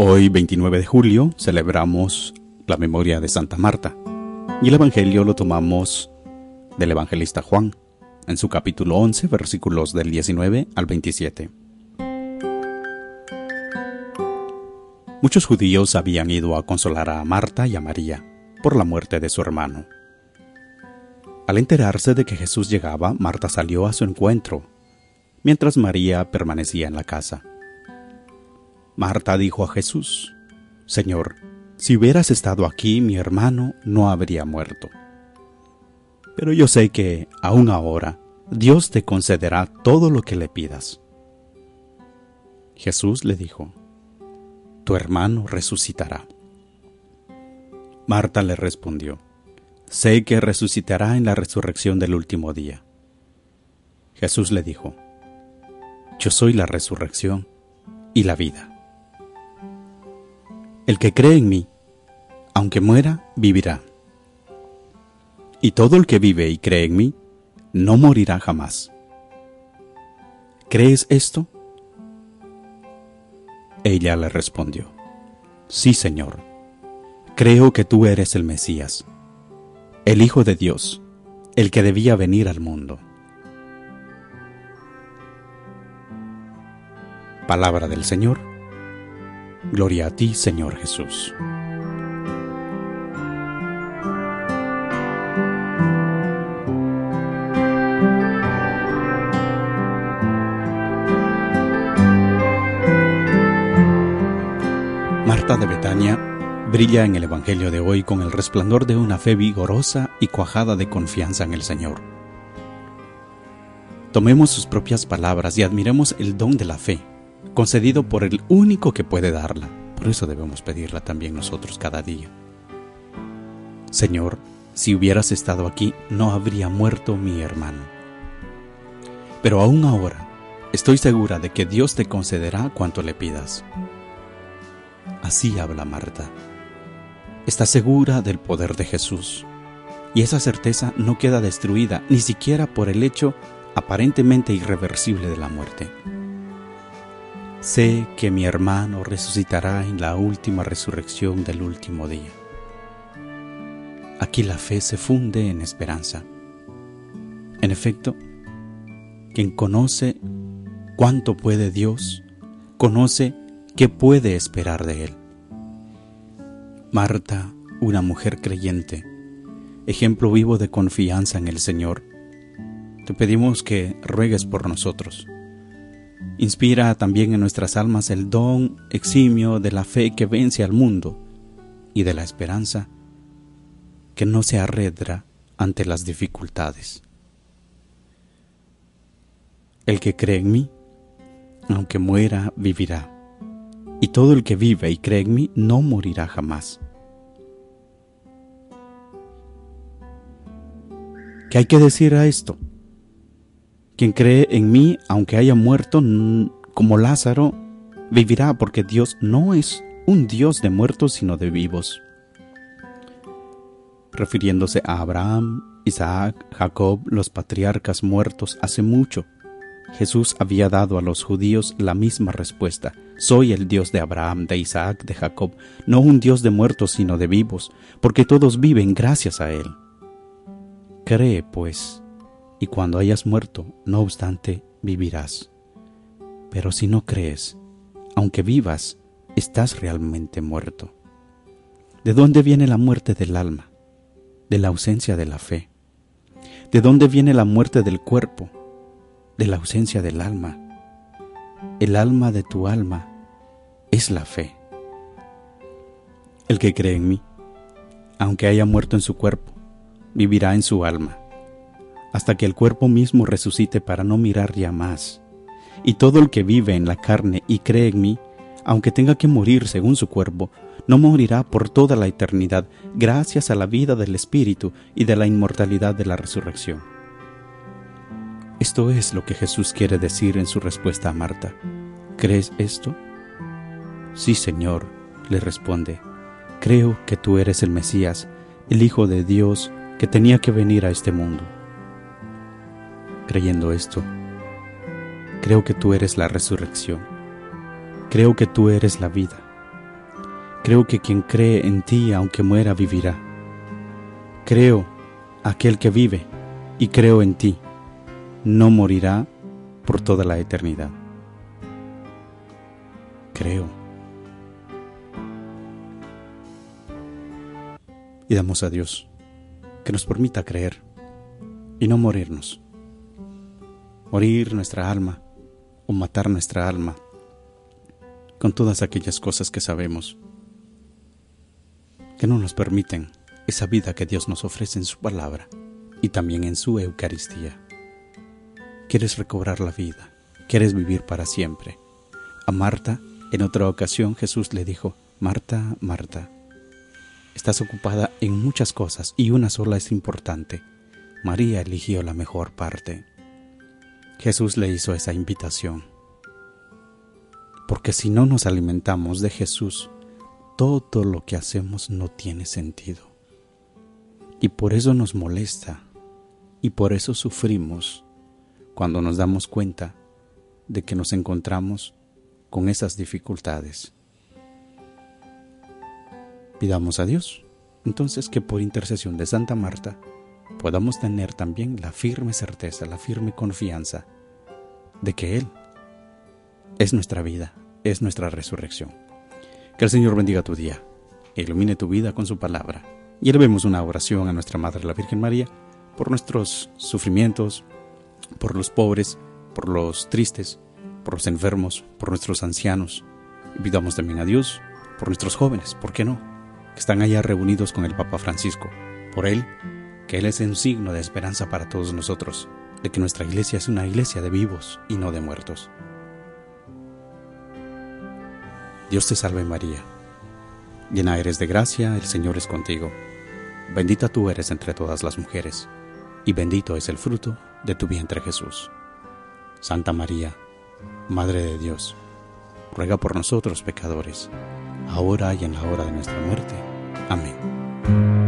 Hoy, 29 de julio, celebramos la memoria de Santa Marta y el Evangelio lo tomamos del evangelista Juan, en su capítulo 11, versículos del 19 al 27. Muchos judíos habían ido a consolar a Marta y a María por la muerte de su hermano. Al enterarse de que Jesús llegaba, Marta salió a su encuentro, mientras María permanecía en la casa. Marta dijo a Jesús, Señor, si hubieras estado aquí, mi hermano no habría muerto. Pero yo sé que, aún ahora, Dios te concederá todo lo que le pidas. Jesús le dijo, Tu hermano resucitará. Marta le respondió, Sé que resucitará en la resurrección del último día. Jesús le dijo, Yo soy la resurrección y la vida. El que cree en mí, aunque muera, vivirá. Y todo el que vive y cree en mí, no morirá jamás. ¿Crees esto? Ella le respondió, Sí, Señor, creo que tú eres el Mesías, el Hijo de Dios, el que debía venir al mundo. Palabra del Señor Gloria a ti, Señor Jesús. Marta de Betania brilla en el Evangelio de hoy con el resplandor de una fe vigorosa y cuajada de confianza en el Señor. Tomemos sus propias palabras y admiremos el don de la fe concedido por el único que puede darla. Por eso debemos pedirla también nosotros cada día. Señor, si hubieras estado aquí, no habría muerto mi hermano. Pero aún ahora, estoy segura de que Dios te concederá cuanto le pidas. Así habla Marta. Está segura del poder de Jesús. Y esa certeza no queda destruida ni siquiera por el hecho aparentemente irreversible de la muerte. Sé que mi hermano resucitará en la última resurrección del último día. Aquí la fe se funde en esperanza. En efecto, quien conoce cuánto puede Dios, conoce qué puede esperar de Él. Marta, una mujer creyente, ejemplo vivo de confianza en el Señor, te pedimos que ruegues por nosotros Inspira también en nuestras almas el don eximio de la fe que vence al mundo y de la esperanza que no se arredra ante las dificultades. El que cree en mí, aunque muera, vivirá, y todo el que vive y cree en mí no morirá jamás. ¿Qué hay que decir a esto? Quien cree en mí, aunque haya muerto como Lázaro, vivirá porque Dios no es un Dios de muertos sino de vivos. Refiriéndose a Abraham, Isaac, Jacob, los patriarcas muertos hace mucho, Jesús había dado a los judíos la misma respuesta. Soy el Dios de Abraham, de Isaac, de Jacob, no un Dios de muertos sino de vivos, porque todos viven gracias a Él. Cree, pues, y cuando hayas muerto, no obstante, vivirás. Pero si no crees, aunque vivas, estás realmente muerto. ¿De dónde viene la muerte del alma? De la ausencia de la fe. ¿De dónde viene la muerte del cuerpo? De la ausencia del alma. El alma de tu alma es la fe. El que cree en mí, aunque haya muerto en su cuerpo, vivirá en su alma hasta que el cuerpo mismo resucite para no mirar ya más. y todo el que vive en la carne y cree en mí, aunque tenga que morir según su cuerpo, no morirá por toda la eternidad, gracias a la vida del Espíritu y de la inmortalidad de la resurrección. Esto es lo que Jesús quiere decir en su respuesta a Marta. ¿Crees esto? Sí, Señor, le responde. Creo que tú eres el Mesías, el Hijo de Dios que tenía que venir a este mundo. Creyendo esto, creo que tú eres la resurrección. Creo que tú eres la vida. Creo que quien cree en ti, aunque muera, vivirá. Creo aquel que vive y creo en ti no morirá por toda la eternidad. Creo. Y damos a Dios que nos permita creer y no morirnos. Morir nuestra alma o matar nuestra alma con todas aquellas cosas que sabemos que no nos permiten esa vida que Dios nos ofrece en su palabra y también en su Eucaristía. Quieres recobrar la vida, quieres vivir para siempre. A Marta, en otra ocasión, Jesús le dijo, Marta, Marta, estás ocupada en muchas cosas y una sola es importante. María eligió la mejor parte. Jesús le hizo esa invitación. Porque si no nos alimentamos de Jesús, todo lo que hacemos no tiene sentido. Y por eso nos molesta y por eso sufrimos cuando nos damos cuenta de que nos encontramos con esas dificultades. Pidamos a Dios entonces que por intercesión de Santa Marta podamos tener también la firme certeza, la firme confianza de que Él es nuestra vida, es nuestra resurrección. Que el Señor bendiga tu día, ilumine tu vida con su palabra y elevemos una oración a nuestra Madre la Virgen María por nuestros sufrimientos, por los pobres, por los tristes, por los enfermos, por nuestros ancianos. Y pidamos también a Dios por nuestros jóvenes, ¿por qué no? Que están allá reunidos con el Papa Francisco. Por Él, que Él es un signo de esperanza para todos nosotros, de que nuestra iglesia es una iglesia de vivos y no de muertos. Dios te salve María, llena eres de gracia, el Señor es contigo. Bendita tú eres entre todas las mujeres, y bendito es el fruto de tu vientre Jesús. Santa María, Madre de Dios, ruega por nosotros pecadores, ahora y en la hora de nuestra muerte. Amén.